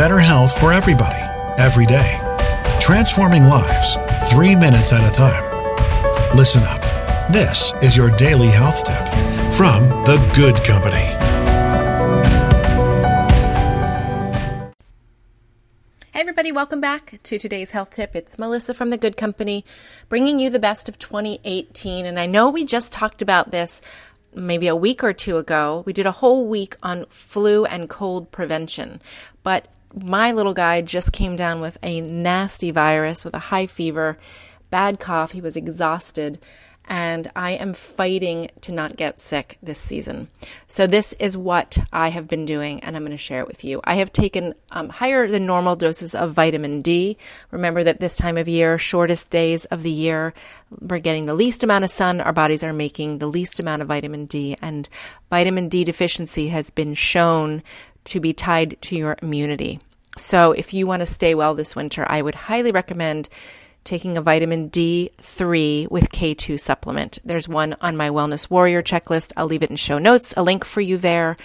better health for everybody, every day. Transforming lives, three minutes at a time. Listen up. This is your daily health tip from The Good Company. Hey, everybody, welcome back to today's health tip. It's Melissa from The Good Company bringing you the best of 2018. And I know we just talked about this maybe a week or two ago. We did a whole week on flu and cold prevention. But my little guy just came down with a nasty virus with a high fever, bad cough. He was exhausted and I am fighting to not get sick this season. So, this is what I have been doing, and I'm going to share it with you. I have taken um, higher than normal doses of vitamin D. Remember that this time of year, shortest days of the year, we're getting the least amount of sun, our bodies are making the least amount of vitamin D, and vitamin D deficiency has been shown to be tied to your immunity. So, if you want to stay well this winter, I would highly recommend taking a vitamin D3 with K2 supplement. There's one on my Wellness Warrior checklist. I'll leave it in show notes, a link for you there.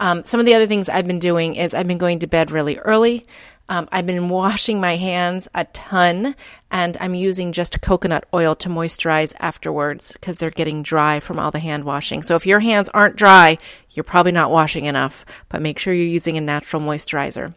Um, some of the other things I've been doing is I've been going to bed really early. Um, I've been washing my hands a ton and I'm using just coconut oil to moisturize afterwards because they're getting dry from all the hand washing. So if your hands aren't dry, you're probably not washing enough, but make sure you're using a natural moisturizer.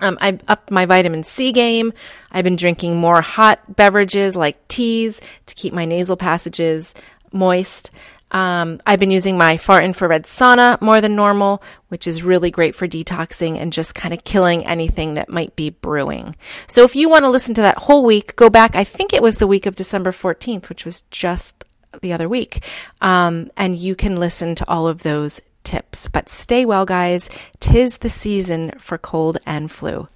Um, I upped my vitamin C game. I've been drinking more hot beverages like teas to keep my nasal passages moist. Um, I've been using my far infrared sauna more than normal, which is really great for detoxing and just kind of killing anything that might be brewing. So if you want to listen to that whole week, go back. I think it was the week of December 14th, which was just the other week. Um, and you can listen to all of those tips. But stay well, guys. Tis the season for cold and flu.